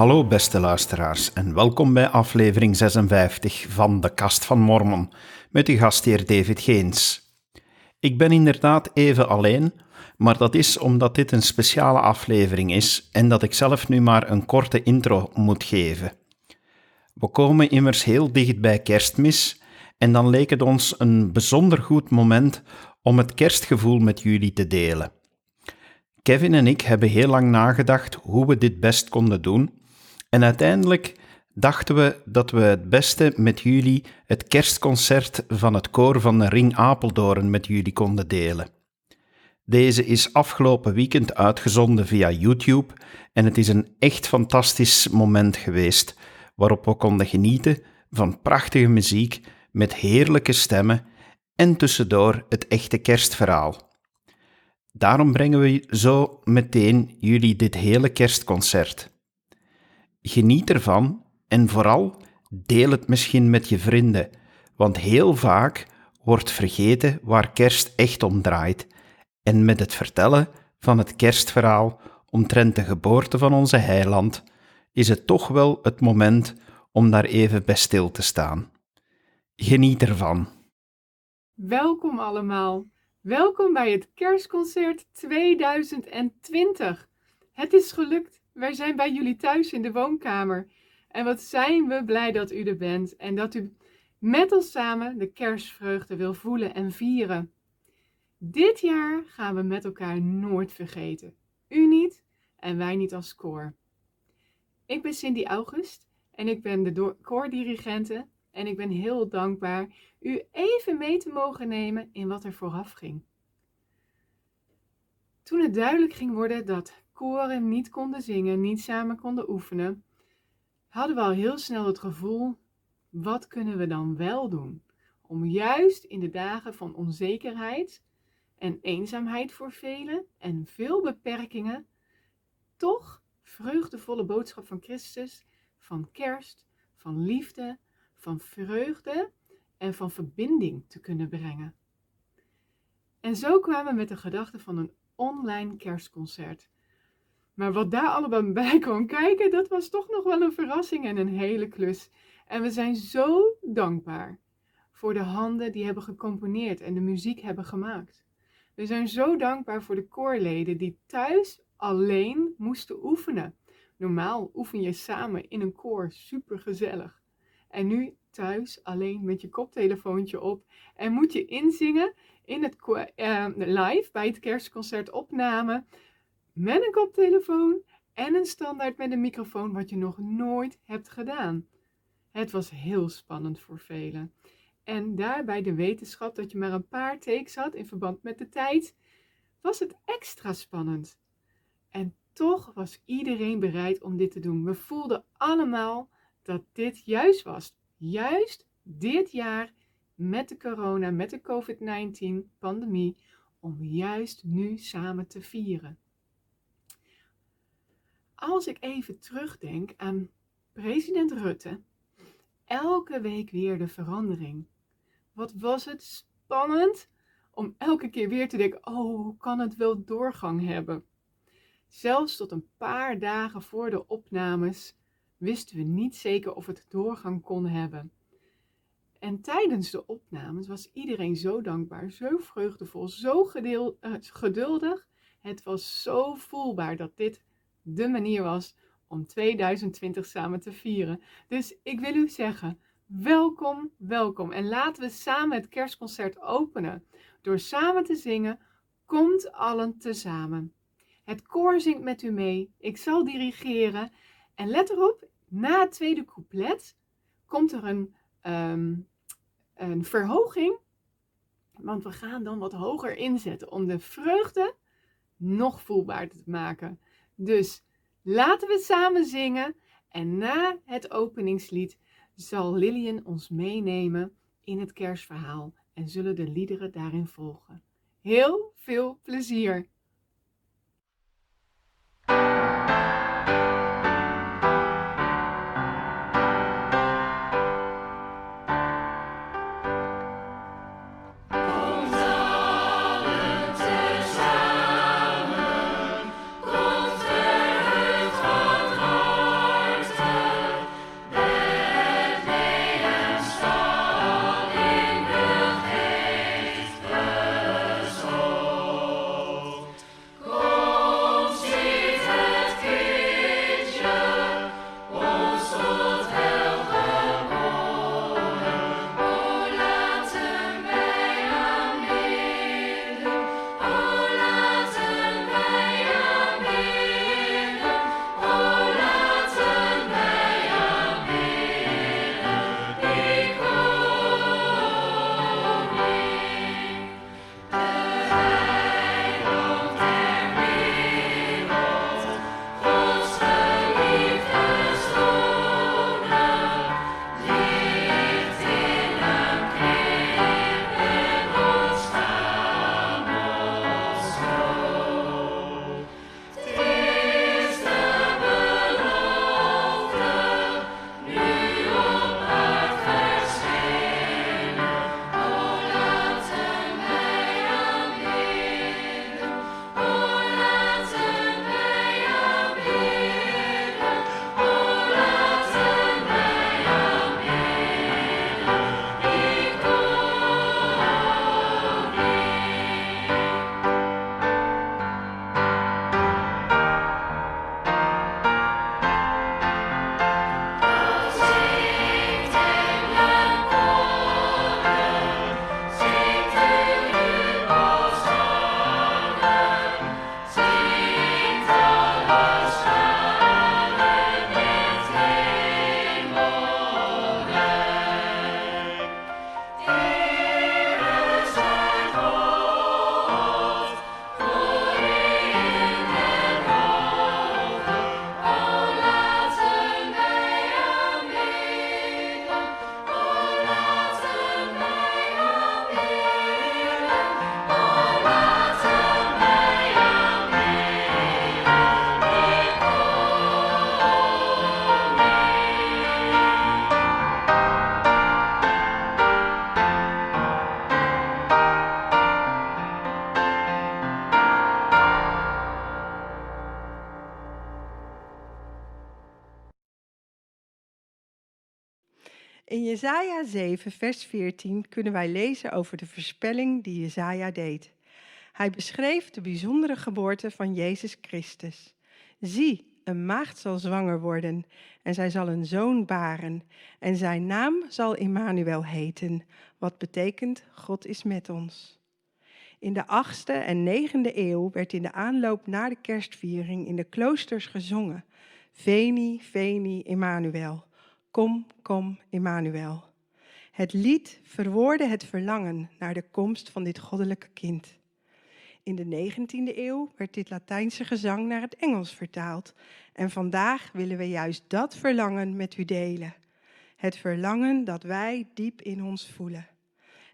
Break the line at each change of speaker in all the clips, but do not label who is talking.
Hallo beste luisteraars en welkom bij aflevering 56 van De Kast van Mormon met uw gastheer David Geens. Ik ben inderdaad even alleen, maar dat is omdat dit een speciale aflevering is en dat ik zelf nu maar een korte intro moet geven. We komen immers heel dicht bij kerstmis en dan leek het ons een bijzonder goed moment om het kerstgevoel met jullie te delen. Kevin en ik hebben heel lang nagedacht hoe we dit best konden doen en uiteindelijk dachten we dat we het beste met jullie het kerstconcert van het koor van de Ring Apeldoorn met jullie konden delen. Deze is afgelopen weekend uitgezonden via YouTube en het is een echt fantastisch moment geweest waarop we konden genieten van prachtige muziek met heerlijke stemmen en tussendoor het echte kerstverhaal. Daarom brengen we zo meteen jullie dit hele kerstconcert. Geniet ervan en vooral deel het misschien met je vrienden, want heel vaak wordt vergeten waar kerst echt om draait. En met het vertellen van het kerstverhaal omtrent de geboorte van onze heiland is het toch wel het moment om daar even bij stil te staan. Geniet ervan.
Welkom allemaal. Welkom bij het Kerstconcert 2020. Het is gelukt. Wij zijn bij jullie thuis in de woonkamer. En wat zijn we blij dat u er bent en dat u met ons samen de kerstvreugde wil voelen en vieren. Dit jaar gaan we met elkaar nooit vergeten. U niet en wij niet als koor. Ik ben Cindy August en ik ben de koordirigente en ik ben heel dankbaar u even mee te mogen nemen in wat er vooraf ging. Toen het duidelijk ging worden dat niet konden zingen, niet samen konden oefenen, hadden we al heel snel het gevoel: wat kunnen we dan wel doen? Om juist in de dagen van onzekerheid en eenzaamheid voor velen en veel beperkingen, toch vreugdevolle boodschap van Christus, van kerst, van liefde, van vreugde en van verbinding te kunnen brengen. En zo kwamen we met de gedachte van een online kerstconcert. Maar wat daar allemaal bij kwam kijken, dat was toch nog wel een verrassing en een hele klus. En we zijn zo dankbaar voor de handen die hebben gecomponeerd en de muziek hebben gemaakt. We zijn zo dankbaar voor de koorleden die thuis alleen moesten oefenen. Normaal oefen je samen in een koor, super gezellig. En nu thuis alleen met je koptelefoontje op en moet je inzingen in het uh, live bij het kerstconcert opname met een koptelefoon en een standaard met een microfoon wat je nog nooit hebt gedaan. Het was heel spannend voor velen. En daarbij de wetenschap dat je maar een paar takes had in verband met de tijd, was het extra spannend. En toch was iedereen bereid om dit te doen. We voelden allemaal dat dit juist was. Juist dit jaar met de corona, met de COVID-19 pandemie, om juist nu samen te vieren. Als ik even terugdenk aan president Rutte, elke week weer de verandering. Wat was het spannend om elke keer weer te denken: oh, kan het wel doorgang hebben? Zelfs tot een paar dagen voor de opnames wisten we niet zeker of het doorgang kon hebben. En tijdens de opnames was iedereen zo dankbaar, zo vreugdevol, zo uh, geduldig. Het was zo voelbaar dat dit de manier was om 2020 samen te vieren. Dus ik wil u zeggen, welkom, welkom. En laten we samen het kerstconcert openen. Door samen te zingen, komt allen tezamen. Het koor zingt met u mee. Ik zal dirigeren. En let erop, na het tweede couplet komt er een, ehm, een verhoging. Want we gaan dan wat hoger inzetten om de vreugde nog voelbaarder te maken. Dus laten we samen zingen. En na het openingslied zal Lillian ons meenemen in het kerstverhaal en zullen de liederen daarin volgen. Heel veel plezier!
Jesaja 7, vers 14 kunnen wij lezen over de voorspelling die Jesaja deed. Hij beschreef de bijzondere geboorte van Jezus Christus. Zie, een maagd zal zwanger worden en zij zal een zoon baren en zijn naam zal Immanuel heten, wat betekent God is met ons. In de 8e en 9e eeuw werd in de aanloop naar de kerstviering in de kloosters gezongen. Veni, veni, Immanuel. Kom, kom, Immanuel. Het lied verwoordde het verlangen naar de komst van dit goddelijke kind. In de 19e eeuw werd dit Latijnse gezang naar het Engels vertaald. En vandaag willen we juist dat verlangen met u delen. Het verlangen dat wij diep in ons voelen.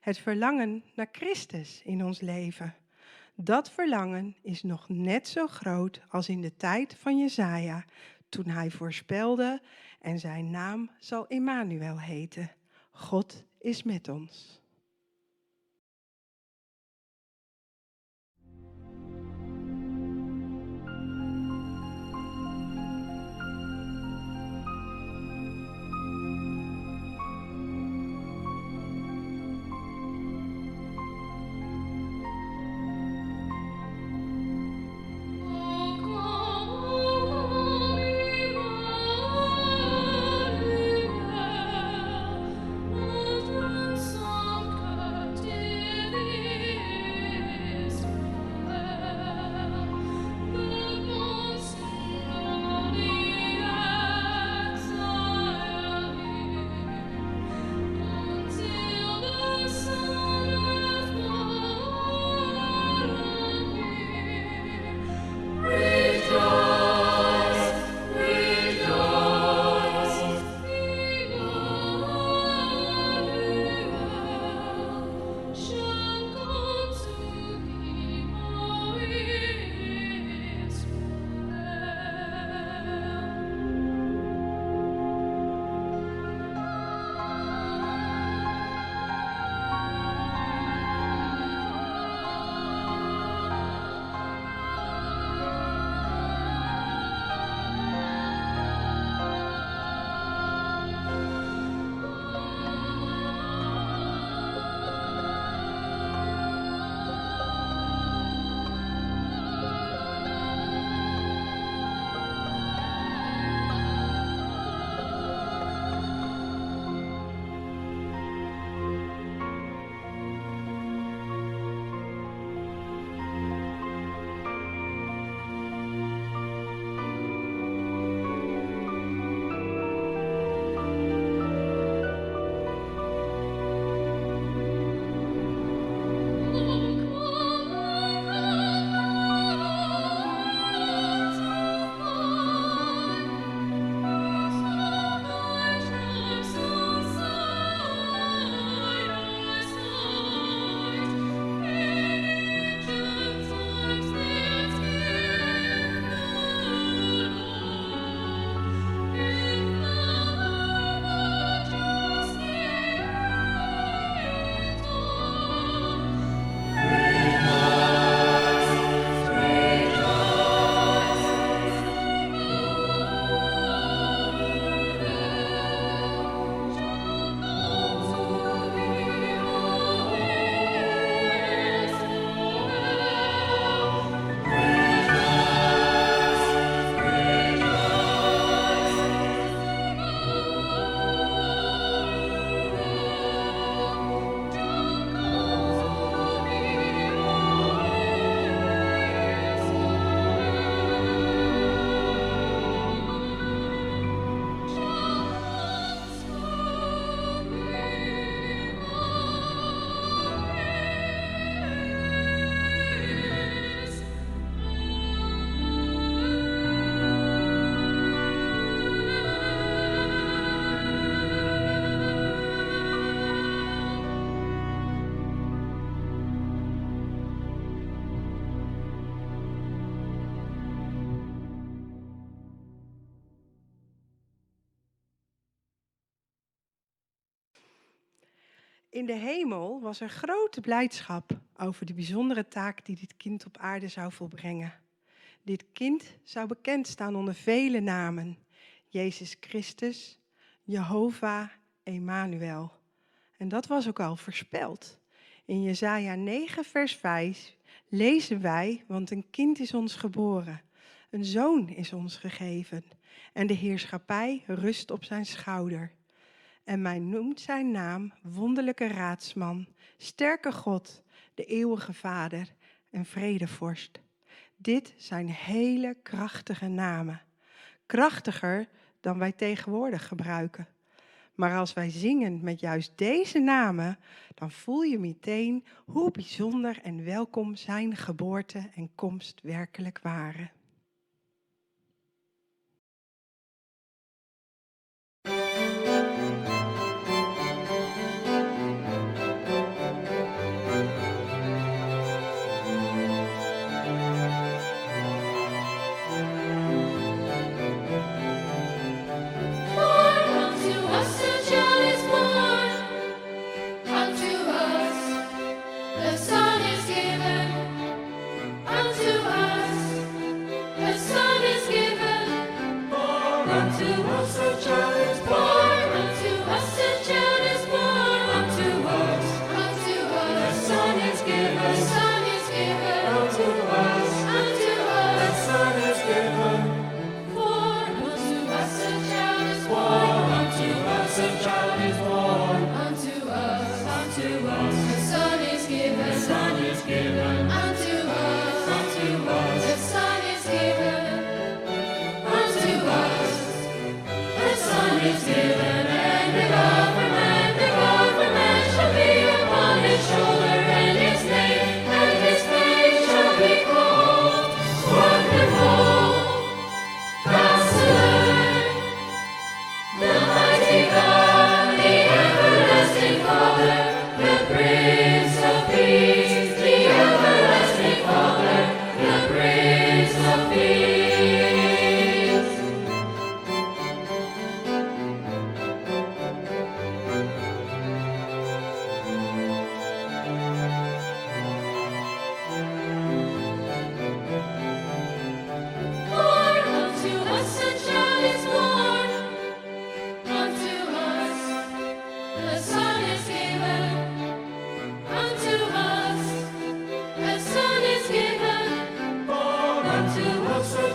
Het verlangen naar Christus in ons leven. Dat verlangen is nog net zo groot als in de tijd van Jesaja, toen hij voorspelde en zijn naam zal Immanuel heten. God is met ons. In de hemel was er grote blijdschap over de bijzondere taak die dit kind op aarde zou volbrengen. Dit kind zou bekend staan onder vele namen: Jezus Christus, Jehovah,
Emmanuel. En dat was ook al voorspeld. In Jesaja 9, vers 5 lezen wij, want een kind is ons geboren, een zoon is ons gegeven, en de heerschappij rust op zijn schouder. En mij noemt zijn naam wonderlijke raadsman, sterke God, de eeuwige Vader en vredevorst. Dit zijn hele krachtige namen. Krachtiger dan wij tegenwoordig gebruiken. Maar als wij zingen met juist deze namen, dan voel je meteen hoe bijzonder en welkom zijn geboorte en komst werkelijk waren.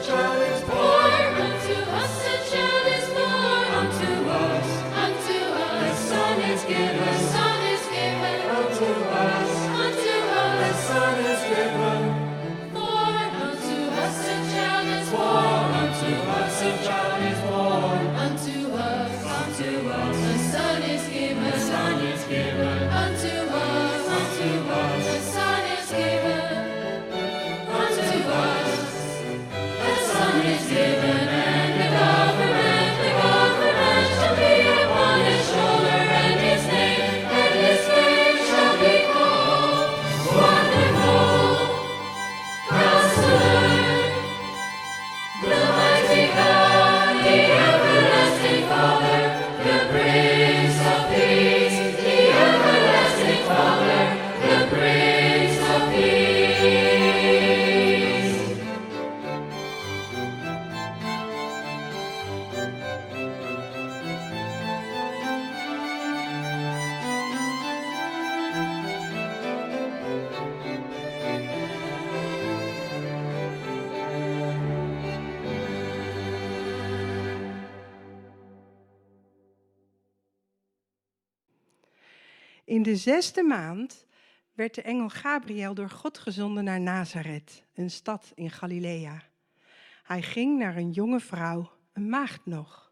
In zesde maand werd de engel Gabriel door God gezonden naar Nazareth, een stad in Galilea. Hij ging naar een jonge vrouw, een maagd nog.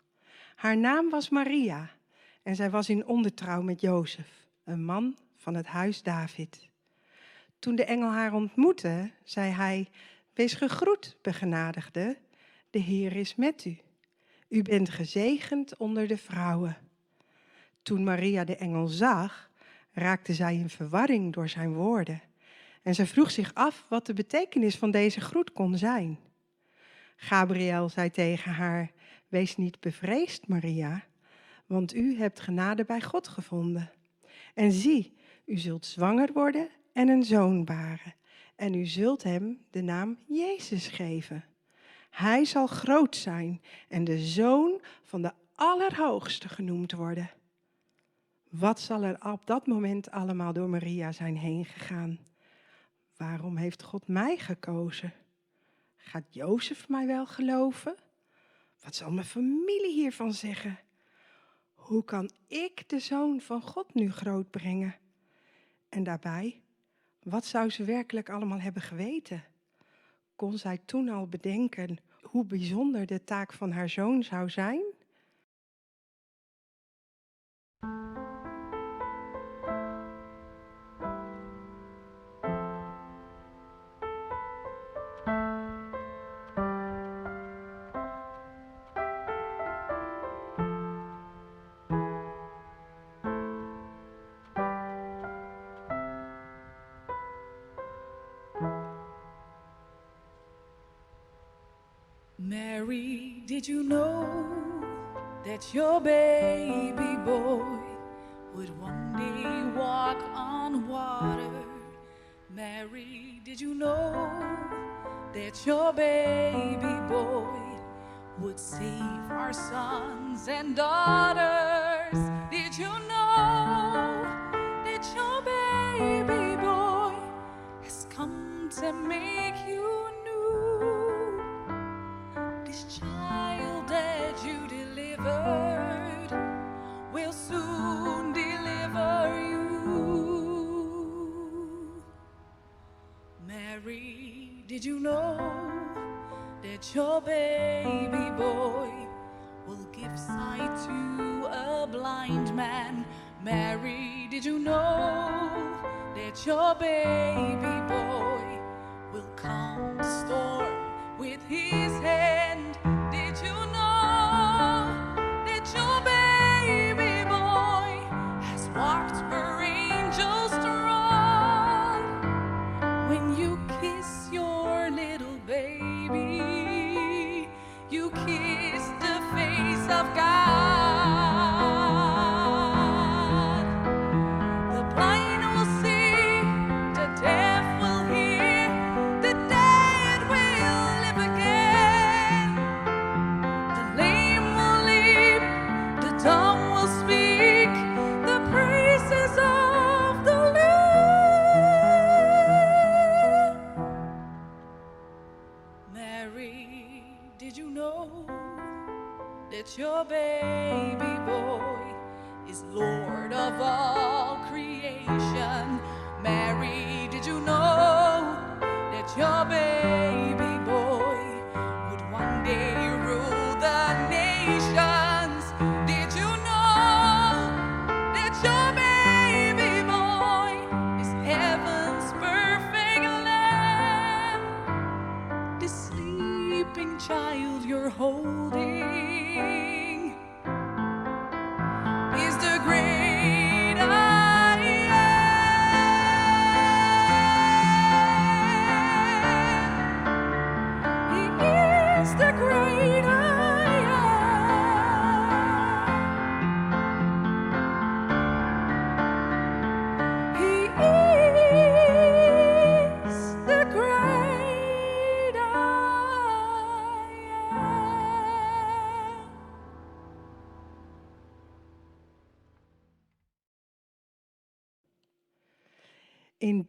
Haar naam was Maria en zij was in ondertrouw met Jozef, een man van het huis David. Toen de engel haar ontmoette, zei hij: Wees gegroet, begenadigde, de Heer is met u. U bent gezegend onder de vrouwen. Toen Maria de engel zag, raakte zij in verwarring door zijn woorden. En zij vroeg zich af wat de betekenis van deze groet kon zijn. Gabriel zei tegen haar: Wees niet bevreesd, Maria, want u hebt genade bij God gevonden. En zie, u zult zwanger worden en een zoon baren. En u zult hem de naam Jezus geven. Hij zal groot zijn en de zoon van de Allerhoogste genoemd worden.
Wat zal er op dat moment allemaal door Maria zijn heen gegaan? Waarom heeft God mij gekozen? Gaat Jozef mij wel geloven? Wat zal mijn familie hiervan zeggen? Hoe kan ik de zoon van God nu grootbrengen? En daarbij, wat zou ze werkelijk allemaal hebben geweten? Kon zij toen al bedenken hoe bijzonder de taak van haar zoon zou zijn?
Did you know that your baby boy would one day walk on water? Mary, did you know that your baby boy would save our sons and daughters? Did you know that your baby boy has come to make you did you know that your baby boy will give sight to a blind man? Mary, did you know that your baby boy will calm storm with his hand?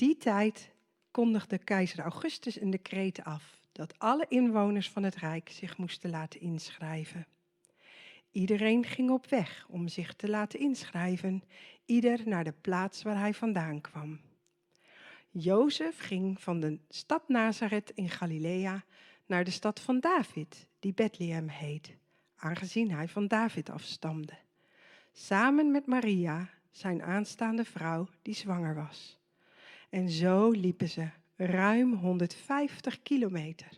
Die tijd kondigde keizer Augustus een decreet af dat alle inwoners van het Rijk zich moesten laten inschrijven. Iedereen ging op weg om zich te laten inschrijven, ieder naar de plaats waar hij vandaan kwam. Jozef ging van de stad Nazareth in Galilea naar de stad van David, die Bethlehem heet, aangezien hij van David afstamde. Samen met Maria, zijn aanstaande vrouw, die zwanger was. En zo liepen ze ruim 150 kilometer.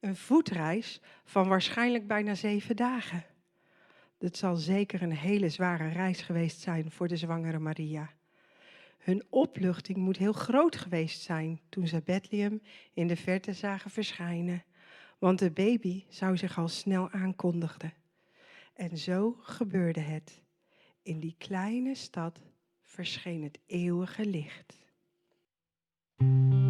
Een voetreis van waarschijnlijk bijna zeven dagen. Het zal zeker een hele zware reis geweest zijn voor de zwangere Maria. Hun opluchting moet heel groot geweest zijn toen ze Bethlehem in de verte zagen verschijnen, want de baby zou zich al snel aankondigen. En zo gebeurde het. In die kleine stad verscheen het eeuwige licht.
Oh, little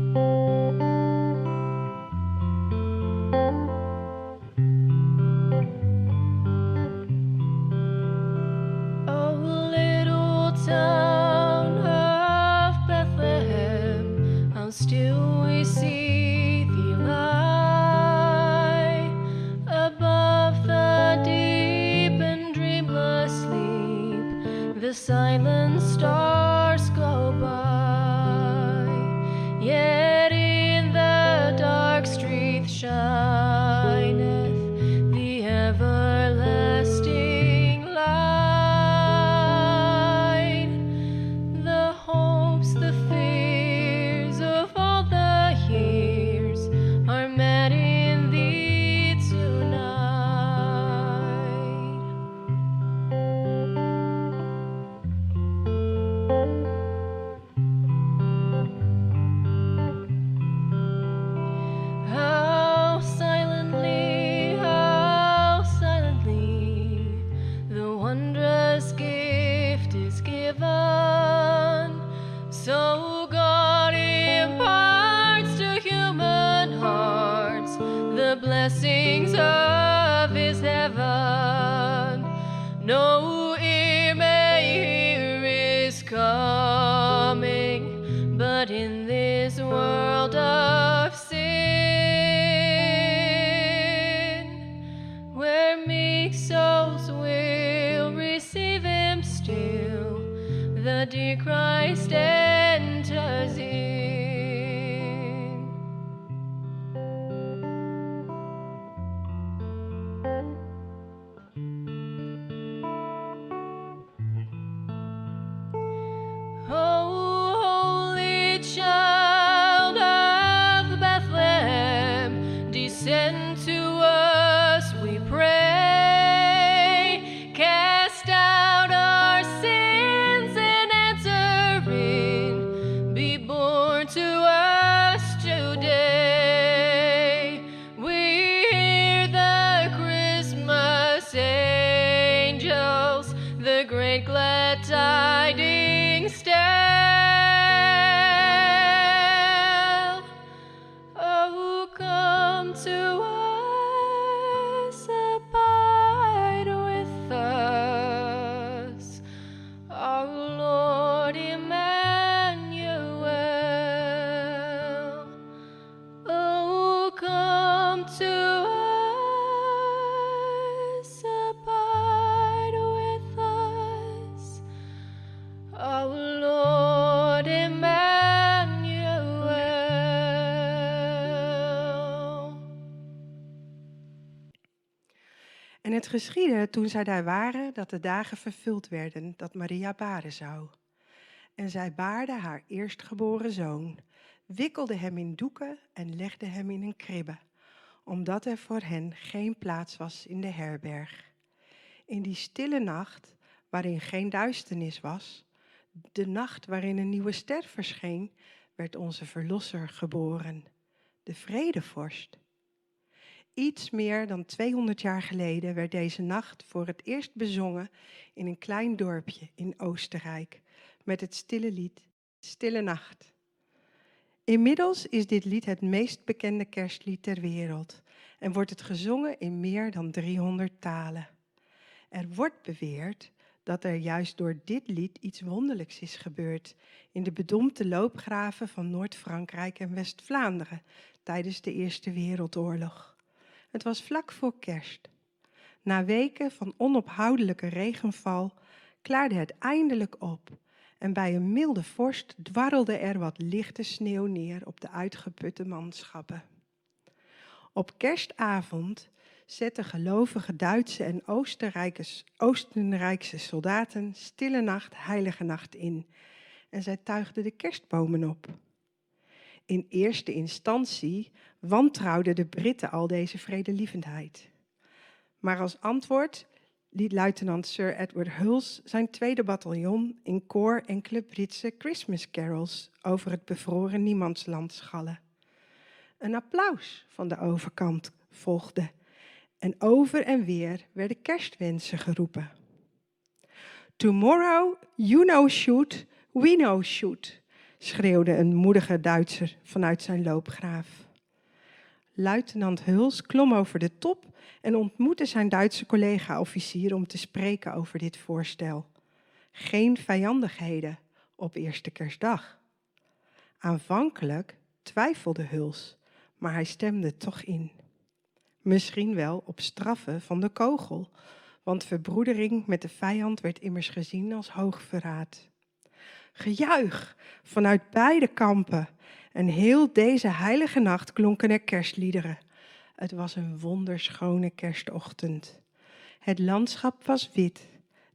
geschiedde toen zij daar waren dat de dagen vervuld werden dat Maria baren zou. En zij baarde haar eerstgeboren zoon, wikkelde hem in doeken en legde hem in een kribbe, omdat er voor hen geen plaats was in de herberg. In die stille nacht, waarin geen duisternis was, de nacht waarin een nieuwe ster verscheen, werd onze Verlosser geboren, de vredevorst. Iets meer dan 200 jaar geleden werd deze nacht voor het eerst bezongen in een klein dorpje in Oostenrijk met het stille lied Stille Nacht. Inmiddels is dit lied het meest bekende kerstlied ter wereld en wordt het gezongen in meer dan 300 talen. Er wordt beweerd dat er juist door dit lied iets wonderlijks is gebeurd in de bedompte loopgraven van Noord-Frankrijk en West-Vlaanderen tijdens de Eerste Wereldoorlog. Het was vlak voor kerst. Na weken van onophoudelijke regenval klaarde het eindelijk op en bij een milde vorst dwarrelde er wat lichte sneeuw neer op de uitgeputte manschappen. Op kerstavond zetten gelovige Duitse en Oostenrijkse, soldaten stille nacht, heilige nacht in en zij tuigden de kerstbomen op. In eerste instantie wantrouwden de Britten al deze vredelievendheid. Maar als antwoord liet luitenant Sir Edward Hulse zijn tweede bataljon in koor enkele Britse Christmas carols over het bevroren niemandsland schallen. Een applaus van de overkant volgde en over en weer werden kerstwensen geroepen. Tomorrow you know shoot, we know shoot, schreeuwde een moedige Duitser vanuit zijn loopgraaf. Luitenant Huls klom over de top en ontmoette zijn Duitse collega-officier om te spreken over dit voorstel. Geen vijandigheden op eerste kerstdag. Aanvankelijk twijfelde Huls, maar hij stemde toch in. Misschien wel op straffen van de kogel, want verbroedering met de vijand werd immers gezien als hoogverraad. Gejuich vanuit beide kampen en heel deze heilige nacht klonken er kerstliederen. Het was een wonderschone kerstochtend. Het landschap was wit,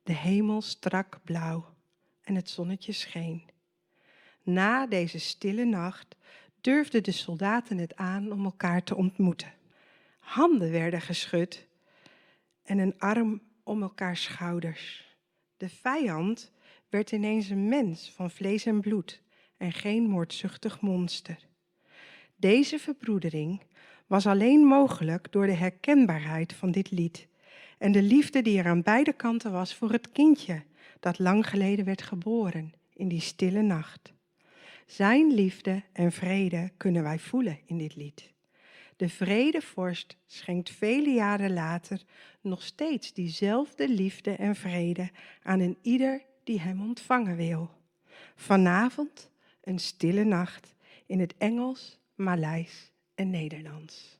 de hemel strak blauw en het zonnetje scheen. Na deze stille nacht durfden de soldaten het aan om elkaar te ontmoeten. Handen werden geschud en een arm om elkaars schouders. De vijand werd ineens een mens van vlees en bloed en geen moordzuchtig monster. Deze verbroedering was alleen mogelijk door de herkenbaarheid van dit lied en de liefde die er aan beide kanten was voor het kindje dat lang geleden werd geboren in die stille nacht. Zijn liefde en vrede kunnen wij voelen in dit lied.
De vredevorst schenkt vele jaren later nog steeds diezelfde liefde en vrede aan een ieder die hem ontvangen wil. Vanavond een stille nacht in het Engels, Maleis en Nederlands.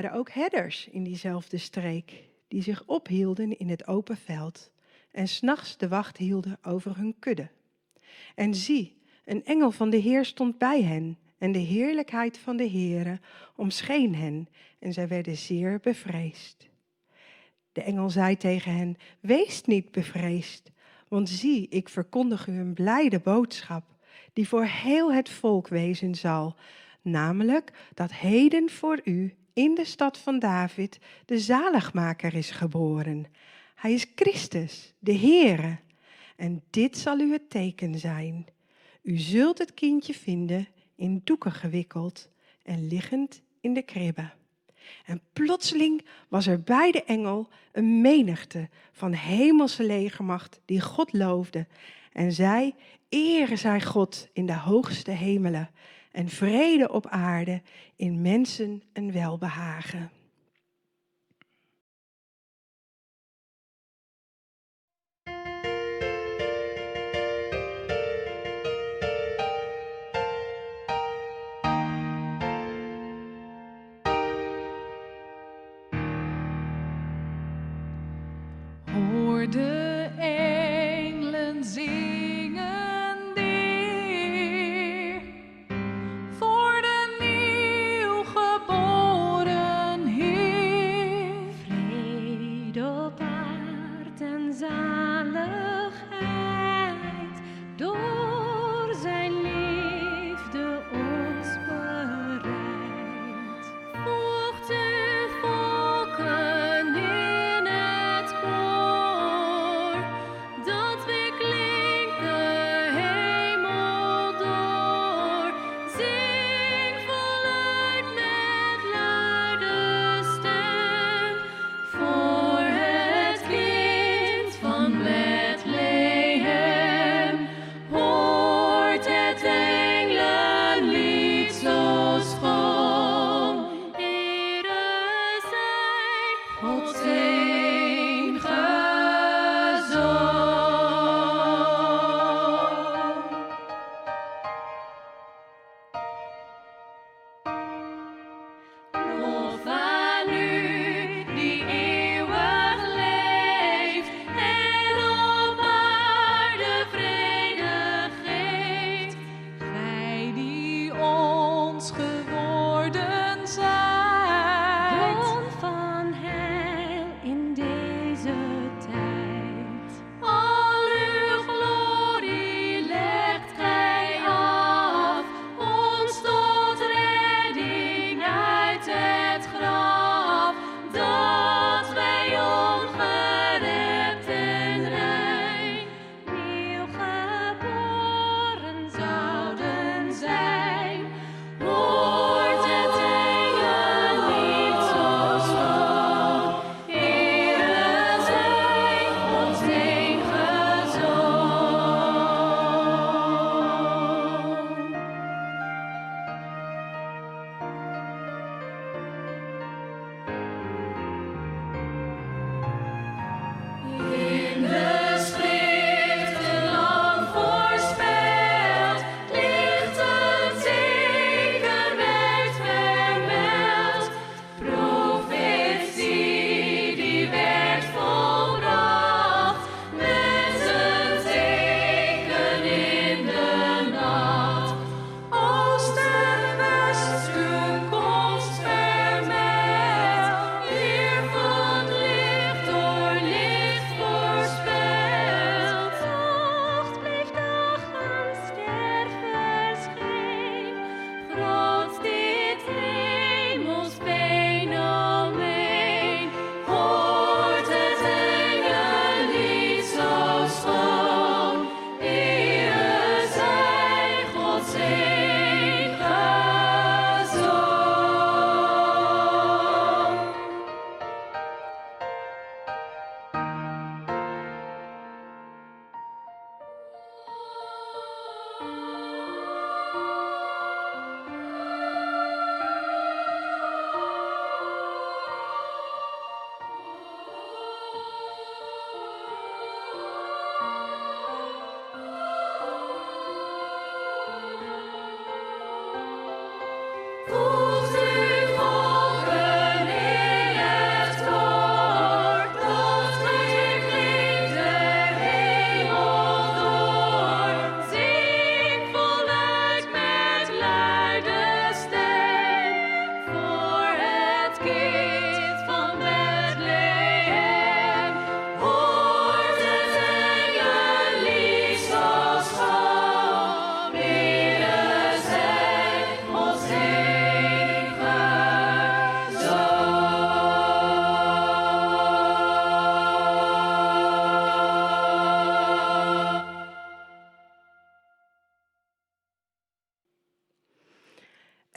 Waren ook herders in diezelfde streek, die zich ophielden in het open veld en s'nachts de wacht hielden over hun kudde. En zie, een engel van de Heer stond bij hen, en de heerlijkheid van de Heere omscheen hen, en zij werden zeer bevreesd. De engel zei tegen hen, wees niet bevreesd, want zie, ik verkondig u een blijde boodschap, die voor heel het volk wezen zal, namelijk dat heden voor u in de stad van David de zaligmaker is geboren. Hij is Christus, de Heere. En dit zal u het teken zijn. U zult het kindje vinden in doeken gewikkeld en liggend in de kribbe. En plotseling was er bij de engel een menigte van hemelse legermacht die God loofde. En zij, ere zij God in de hoogste hemelen en vrede op aarde in mensen een welbehagen.
Hoor de engelen zingen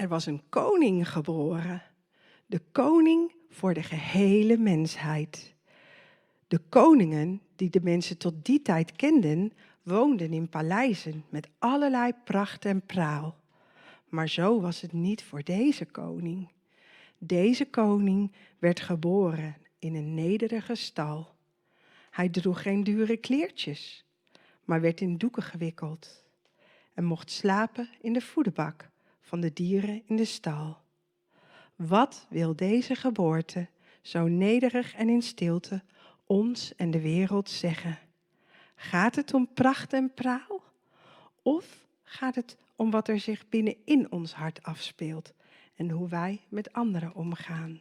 was een koning geboren. De koning voor de gehele mensheid. De koningen die de mensen tot die tijd kenden, woonden in paleizen met allerlei pracht en praal. Maar zo was het niet voor deze koning. Deze koning werd geboren in een nederige stal. Hij droeg geen dure kleertjes, maar werd in doeken gewikkeld en mocht slapen in de voederbak van de dieren in de stal. Wat wil deze geboorte, zo nederig en in stilte, ons en de wereld zeggen? Gaat het om pracht en praal? Of gaat het om wat er zich binnenin ons hart afspeelt en hoe wij met anderen omgaan?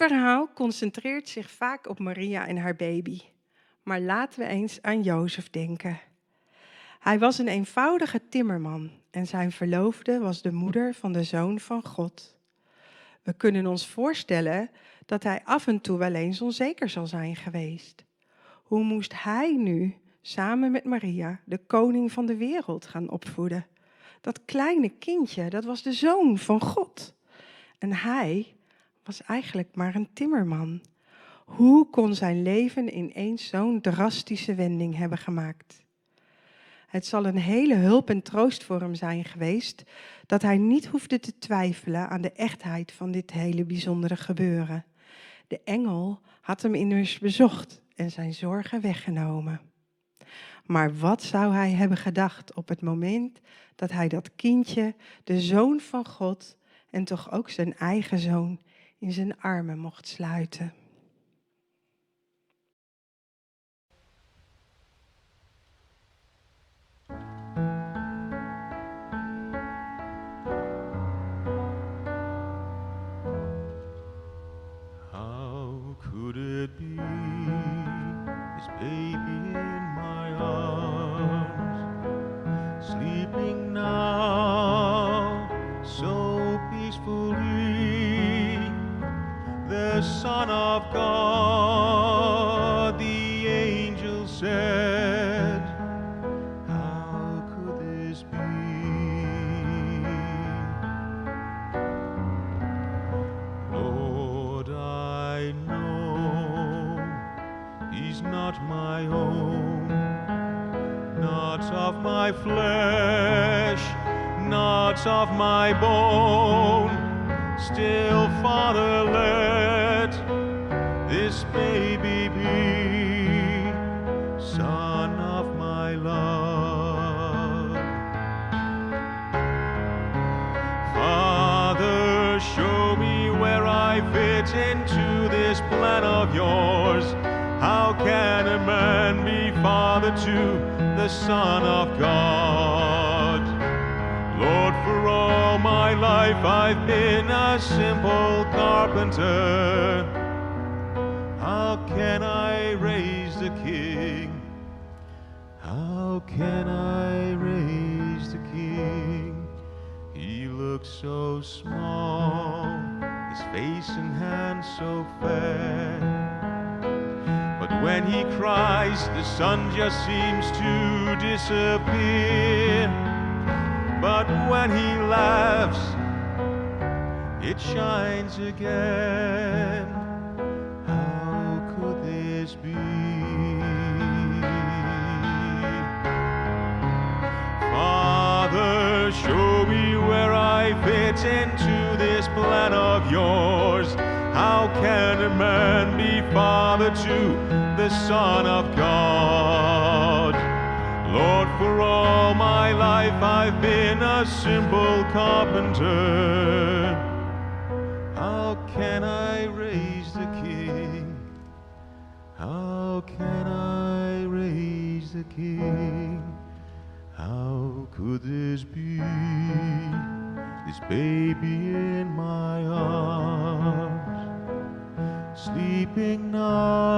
Kerstverhaal concentreert zich vaak op Maria en haar baby. Maar laten we eens aan Jozef denken. Hij was een eenvoudige timmerman en zijn verloofde was de moeder van de zoon van God. We kunnen ons voorstellen dat hij af en toe wel eens onzeker zal zijn geweest. Hoe moest hij nu samen met Maria de koning van de wereld gaan opvoeden? Dat kleine kindje, dat was de zoon van God. En hij was eigenlijk maar een timmerman. Hoe kon zijn leven ineens zo'n drastische wending hebben gemaakt? Het zal een hele hulp en troost voor hem zijn geweest dat hij niet hoefde te twijfelen aan de echtheid van dit hele bijzondere gebeuren. De engel had hem immers bezocht en zijn zorgen weggenomen. Maar wat zou hij hebben gedacht op het moment dat hij dat kindje, de zoon van God en toch ook zijn eigen zoon, in zijn armen mocht sluiten?
Son of God, the angel said, How could this be? Lord, I know He's not my own, not of my flesh, not of my bone, still fatherless. Father to the Son of God? Lord, for all my life I've been a simple carpenter. How can I raise the king? How can I raise the king? He looks so small, his face and hands so fair. When he cries, the sun just seems to disappear. But when he laughs, it shines again. How could this be? Father, show me where I fit into this plan of yours. How can a man be father to the Son of God? Lord, for all my life I've been a simple carpenter. How can I raise the king? How can I raise the king? How could this be? This baby in my arms, sleeping now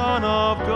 Son of God,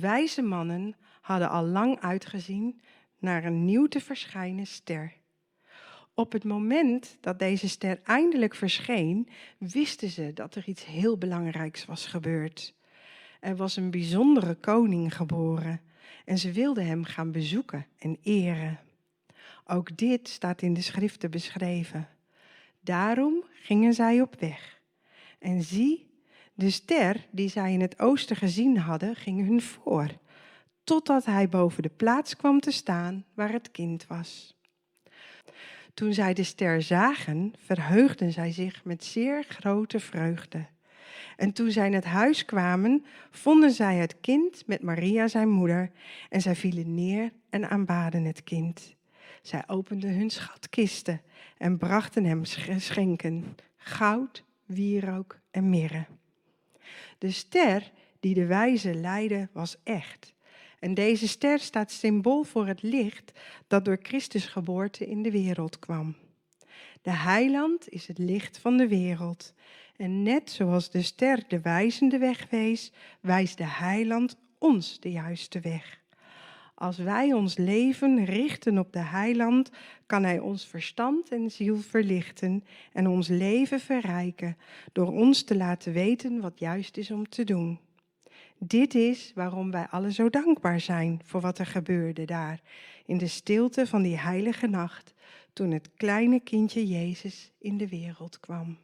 Wijze mannen hadden al lang uitgezien naar een nieuw te verschijnen ster. Op het moment dat deze ster eindelijk verscheen, wisten ze dat er iets heel belangrijks was gebeurd. Er was een bijzondere koning geboren en ze wilden hem gaan bezoeken en eren. Ook dit staat in de schriften beschreven. Daarom gingen zij op weg. En zie, de ster die zij in het oosten gezien hadden, ging hun voor, totdat hij boven de plaats kwam te staan waar het kind was. Toen zij de ster zagen, verheugden zij zich met zeer grote vreugde. En toen zij in het huis kwamen, vonden zij het kind met Maria zijn moeder, en zij vielen neer en aanbaden het kind. Zij openden hun schatkisten en brachten hem geschenken, goud, wierook en mirre. De ster die de wijze leidde was echt. En deze ster staat symbool voor het licht dat door Christus geboorte in de wereld kwam. De heiland is het licht van de wereld. En net zoals de ster de wijzende weg wees, wijst de heiland ons de juiste weg. Als wij ons leven richten op de heiland, kan hij ons verstand en ziel verlichten en ons leven verrijken door ons te laten weten wat juist is om te doen. Dit is waarom wij alle zo dankbaar zijn voor wat er gebeurde daar, in de stilte van die heilige nacht, toen het kleine kindje Jezus in de wereld kwam.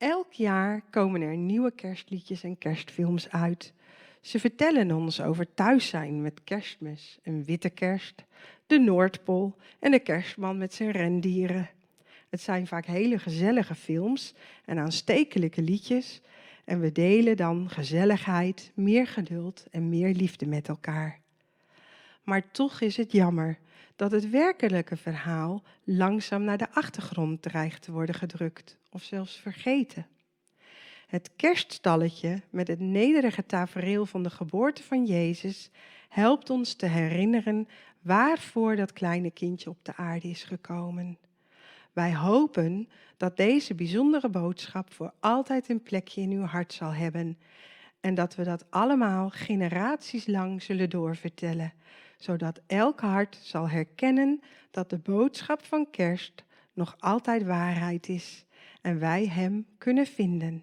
Elk jaar komen er nieuwe kerstliedjes en kerstfilms uit. Ze vertellen ons over thuis zijn met kerstmis, een witte kerst, de Noordpool en de kerstman met zijn rendieren. Het zijn vaak hele gezellige films en aanstekelijke liedjes. En we delen dan gezelligheid, meer geduld en meer liefde met elkaar. Maar toch is het jammer dat het werkelijke verhaal langzaam naar de achtergrond dreigt te worden gedrukt of zelfs vergeten. Het kerststalletje met het nederige tafereel van de geboorte van Jezus helpt ons te herinneren waarvoor dat kleine kindje op de aarde is gekomen. Wij hopen dat deze bijzondere boodschap voor altijd een plekje in uw hart zal hebben en dat we dat allemaal generaties lang zullen doorvertellen, zodat elk hart zal herkennen dat de boodschap van kerst nog altijd waarheid is en wij Hem kunnen vinden.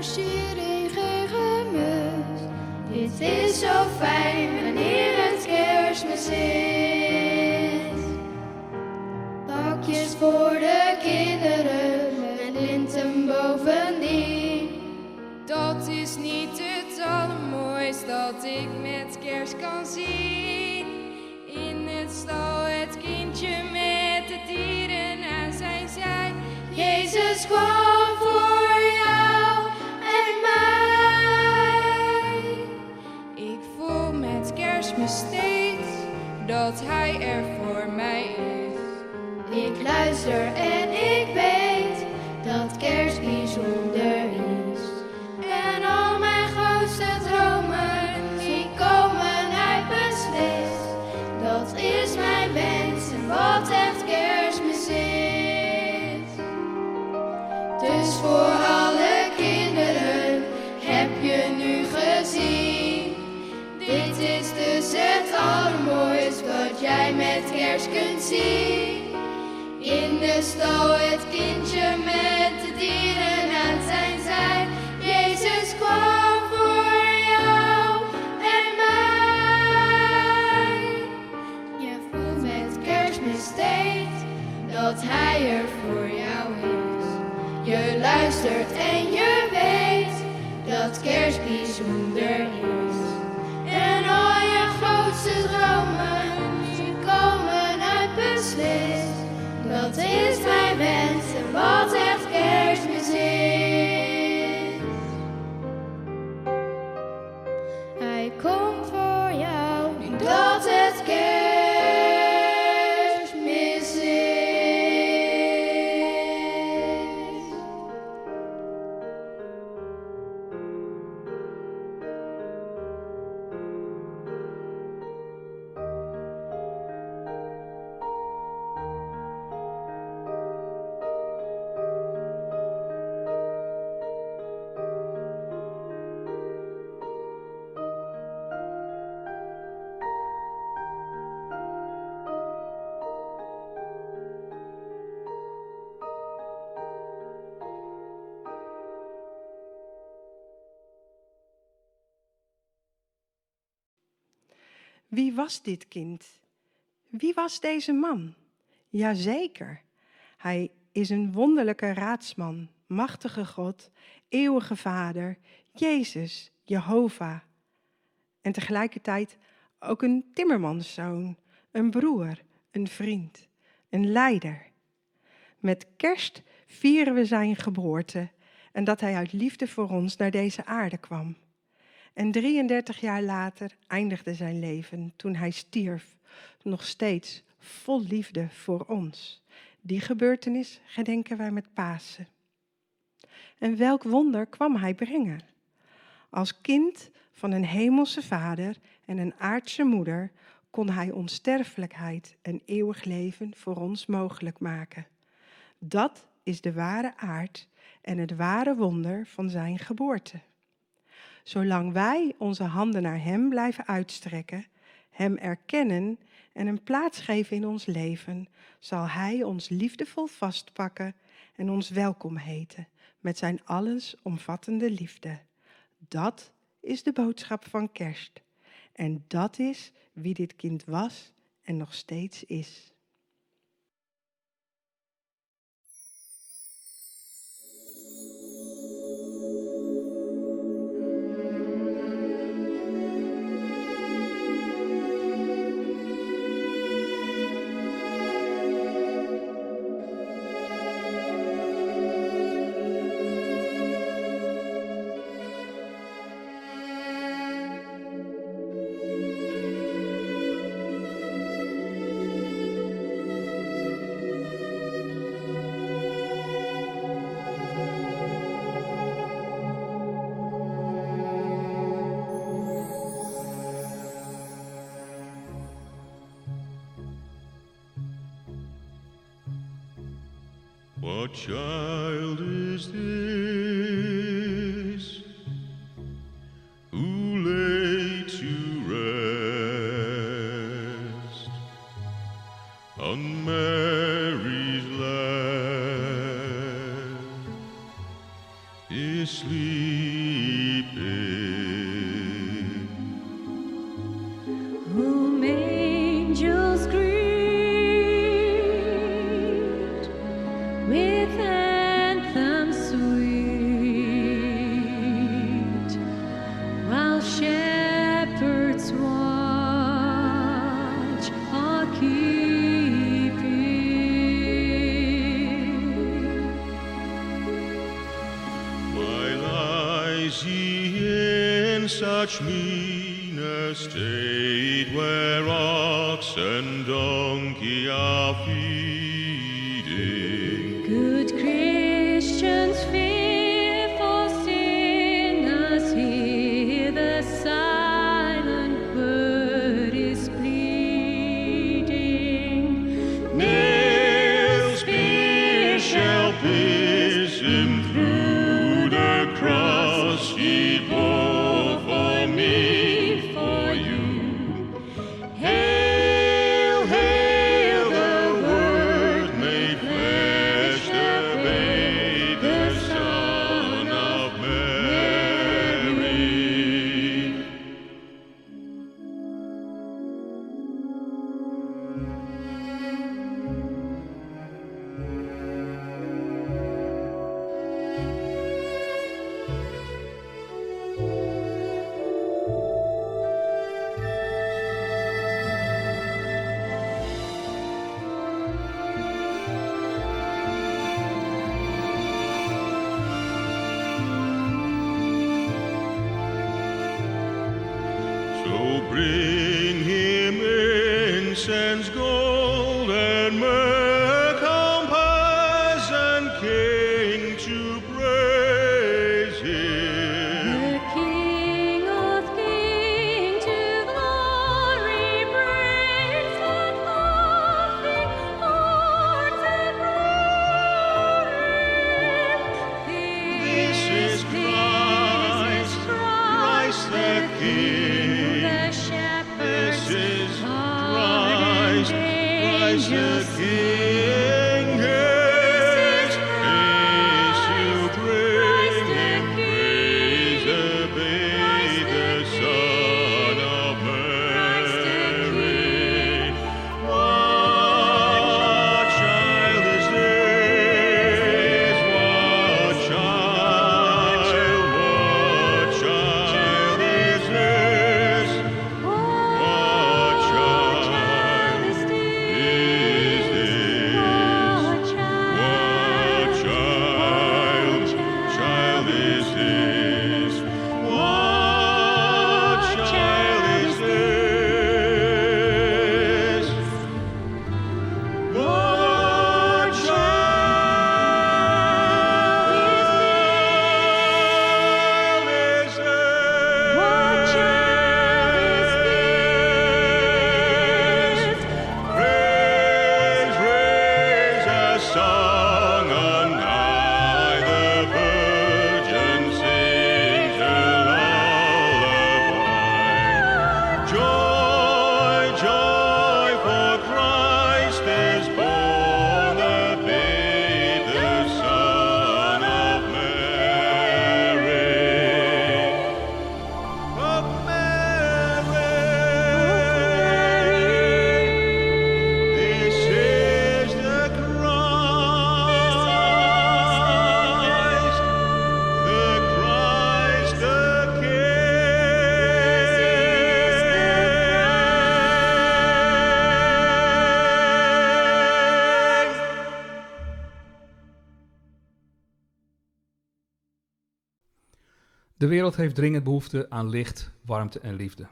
Versiering. Dit is zo fijn wanneer het kerstmis is. Pakjes voor de kinderen, met linten bovendien.
Dat is niet het allermooist dat ik met kerst kan zien. In het stal het kindje met de dieren aan zijn zij.
Jezus kwam
Wie was dit kind? Wie was deze man? Jazeker, hij is een wonderlijke raadsman, machtige God, eeuwige Vader, Jezus, Jehovah. En tegelijkertijd ook een timmermanszoon, een broer, een vriend, een leider. Met kerst vieren we zijn geboorte en dat hij uit liefde voor ons naar deze aarde kwam. En 33 jaar later eindigde zijn leven toen hij stierf, nog steeds vol liefde voor ons. Die gebeurtenis gedenken wij met Pasen. En welk wonder kwam hij brengen? Als kind van een hemelse vader en een aardse moeder kon hij onsterfelijkheid en eeuwig leven voor ons mogelijk maken. Dat is de ware aard en het ware wonder van zijn geboorte. Zolang wij onze handen naar Hem blijven uitstrekken, Hem erkennen en een plaats geven in ons leven, zal Hij ons liefdevol vastpakken en ons welkom heten met Zijn allesomvattende liefde. Dat is de boodschap van kerst. En dat is wie dit kind was en nog steeds is.
Child is this
De wereld heeft dringend behoefte aan licht, warmte en liefde.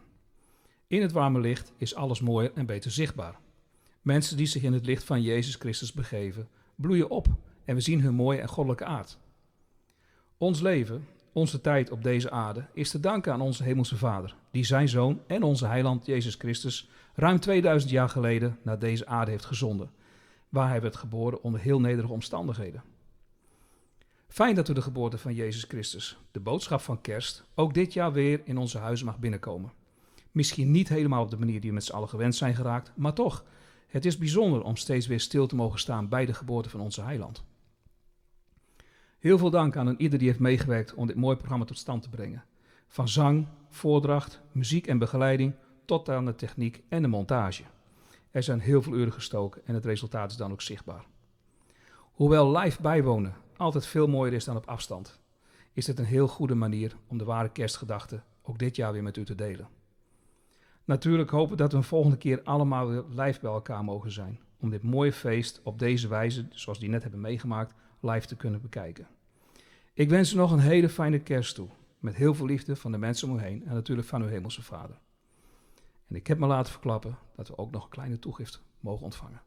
In het warme licht is alles mooier en beter zichtbaar. Mensen die zich in het licht van Jezus Christus begeven, bloeien op en we zien hun mooie en goddelijke aard. Ons leven, onze tijd op deze aarde, is te danken aan onze Hemelse Vader, die zijn Zoon en onze Heiland Jezus Christus ruim 2000 jaar geleden naar deze aarde heeft gezonden, waar hij werd geboren onder heel nederige omstandigheden. Fijn dat we de geboorte van Jezus Christus, de boodschap van kerst, ook dit jaar weer in onze huizen mag binnenkomen. Misschien niet helemaal op de manier die we met z'n allen gewend zijn geraakt, maar toch, het is bijzonder om steeds weer stil te mogen staan bij de geboorte van onze heiland. Heel veel dank aan ieder die heeft meegewerkt om dit mooie programma tot stand te brengen. Van zang, voordracht, muziek en begeleiding tot aan de techniek en de montage. Er zijn heel veel uren gestoken en het resultaat is dan ook zichtbaar. Hoewel live bijwonen altijd veel mooier is dan op afstand, is dit een heel goede manier om de ware kerstgedachte ook dit jaar weer met u te delen. Natuurlijk hopen dat we een volgende keer allemaal weer live bij elkaar mogen zijn. Om dit mooie feest op deze wijze, zoals die net hebben meegemaakt, live te kunnen bekijken. Ik wens u nog een hele fijne kerst toe. Met heel veel liefde van de mensen om u heen en natuurlijk van uw hemelse vader. En ik heb me laten verklappen dat we ook nog een kleine toegift mogen ontvangen.